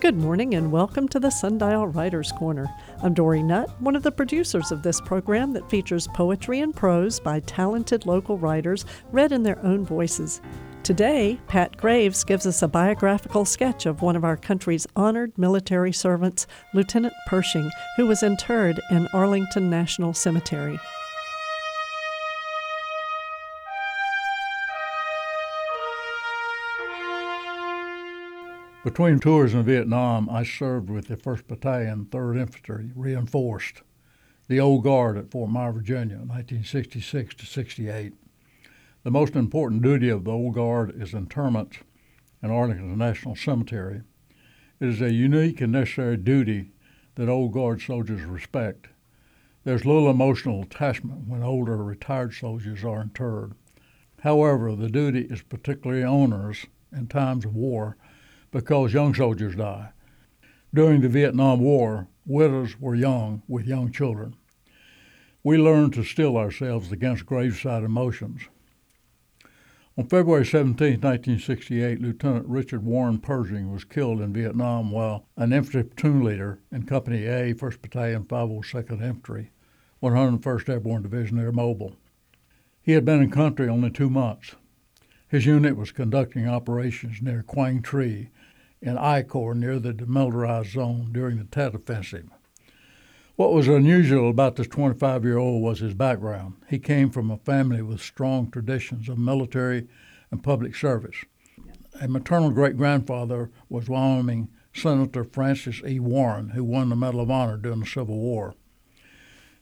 Good morning and welcome to the Sundial Writers Corner. I'm Dory Nutt, one of the producers of this program that features poetry and prose by talented local writers read in their own voices. Today, Pat Graves gives us a biographical sketch of one of our country's honored military servants, Lieutenant Pershing, who was interred in Arlington National Cemetery. Between tours in Vietnam, I served with the 1st Battalion, 3rd Infantry, reinforced, the Old Guard at Fort Myer, Virginia, 1966 to 68. The most important duty of the Old Guard is interment in Arlington National Cemetery. It is a unique and necessary duty that Old Guard soldiers respect. There's little emotional attachment when older retired soldiers are interred. However, the duty is particularly onerous in times of war because young soldiers die. During the Vietnam War, widows were young with young children. We learned to still ourselves against graveside emotions. On February 17, 1968, Lieutenant Richard Warren Pershing was killed in Vietnam while an infantry platoon leader in Company A, 1st Battalion, 502nd Infantry, 101st Airborne Division near Mobile. He had been in country only two months. His unit was conducting operations near Quang Tri in I Corps near the demilitarized zone during the Tet Offensive. What was unusual about this 25 year old was his background. He came from a family with strong traditions of military and public service. A maternal great grandfather was Wyoming Senator Francis E. Warren, who won the Medal of Honor during the Civil War.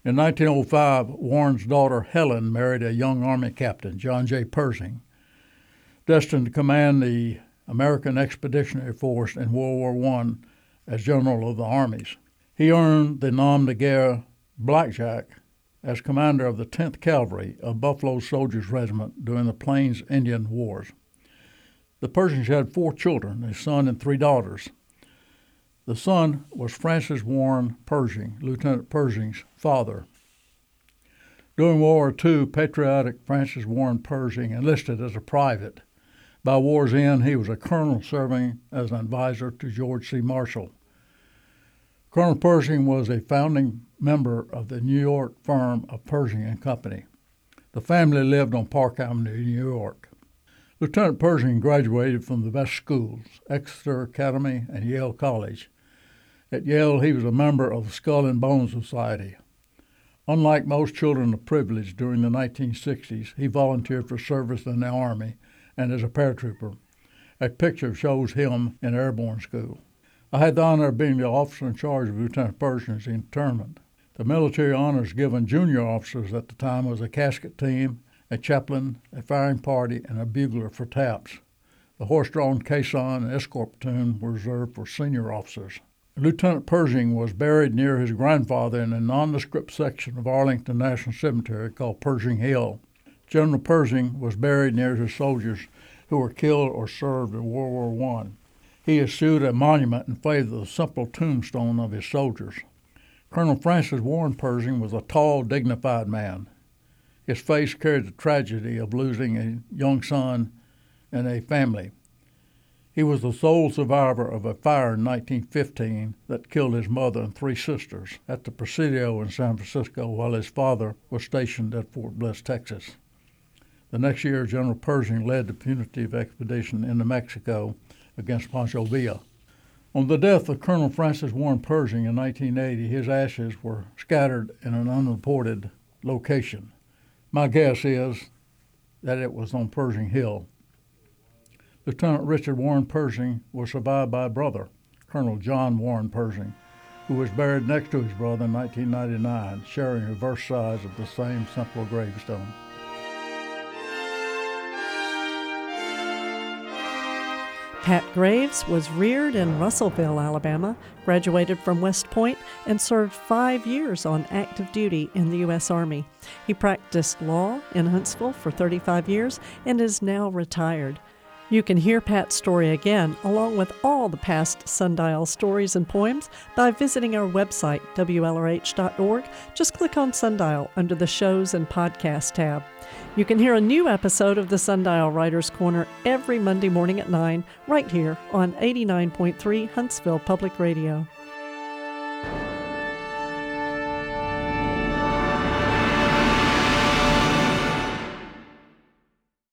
In 1905, Warren's daughter Helen married a young Army captain, John J. Pershing, destined to command the American Expeditionary Force in World War I as General of the Armies. He earned the nom de guerre Blackjack as commander of the 10th Cavalry, of Buffalo Soldiers Regiment during the Plains Indian Wars. The Pershings had four children, a son and three daughters. The son was Francis Warren Pershing, Lieutenant Pershing's father. During World War II, patriotic Francis Warren Pershing enlisted as a private by war's end, he was a colonel serving as an advisor to George C. Marshall. Colonel Pershing was a founding member of the New York firm of Pershing and Company. The family lived on Park Avenue, New York. Lieutenant Pershing graduated from the best schools, Exeter Academy and Yale College. At Yale, he was a member of the Skull and Bones Society. Unlike most children of privilege during the 1960s, he volunteered for service in the Army and as a paratrooper. A picture shows him in airborne school. I had the honor of being the officer in charge of Lieutenant Pershing's interment. The military honors given junior officers at the time was a casket team, a chaplain, a firing party, and a bugler for taps. The horse-drawn caisson and escort platoon were reserved for senior officers. Lieutenant Pershing was buried near his grandfather in a nondescript section of Arlington National Cemetery called Pershing Hill. General Pershing was buried near his soldiers who were killed or served in World War I. He eschewed a monument in favor of the simple tombstone of his soldiers. Colonel Francis Warren Pershing was a tall, dignified man. His face carried the tragedy of losing a young son and a family. He was the sole survivor of a fire in 1915 that killed his mother and three sisters at the Presidio in San Francisco while his father was stationed at Fort Bliss, Texas. The next year, General Pershing led the punitive expedition into Mexico against Pancho Villa. On the death of Colonel Francis Warren Pershing in 1980, his ashes were scattered in an unreported location. My guess is that it was on Pershing Hill. Lieutenant Richard Warren Pershing was survived by a brother, Colonel John Warren Pershing, who was buried next to his brother in 1999, sharing a reverse sides of the same simple gravestone. Pat Graves was reared in Russellville, Alabama, graduated from West Point, and served five years on active duty in the U.S. Army. He practiced law in Huntsville for 35 years and is now retired. You can hear Pat's story again, along with all the past Sundial stories and poems, by visiting our website, WLRH.org. Just click on Sundial under the Shows and Podcast tab. You can hear a new episode of the Sundial Writers Corner every Monday morning at 9, right here on 89.3 Huntsville Public Radio.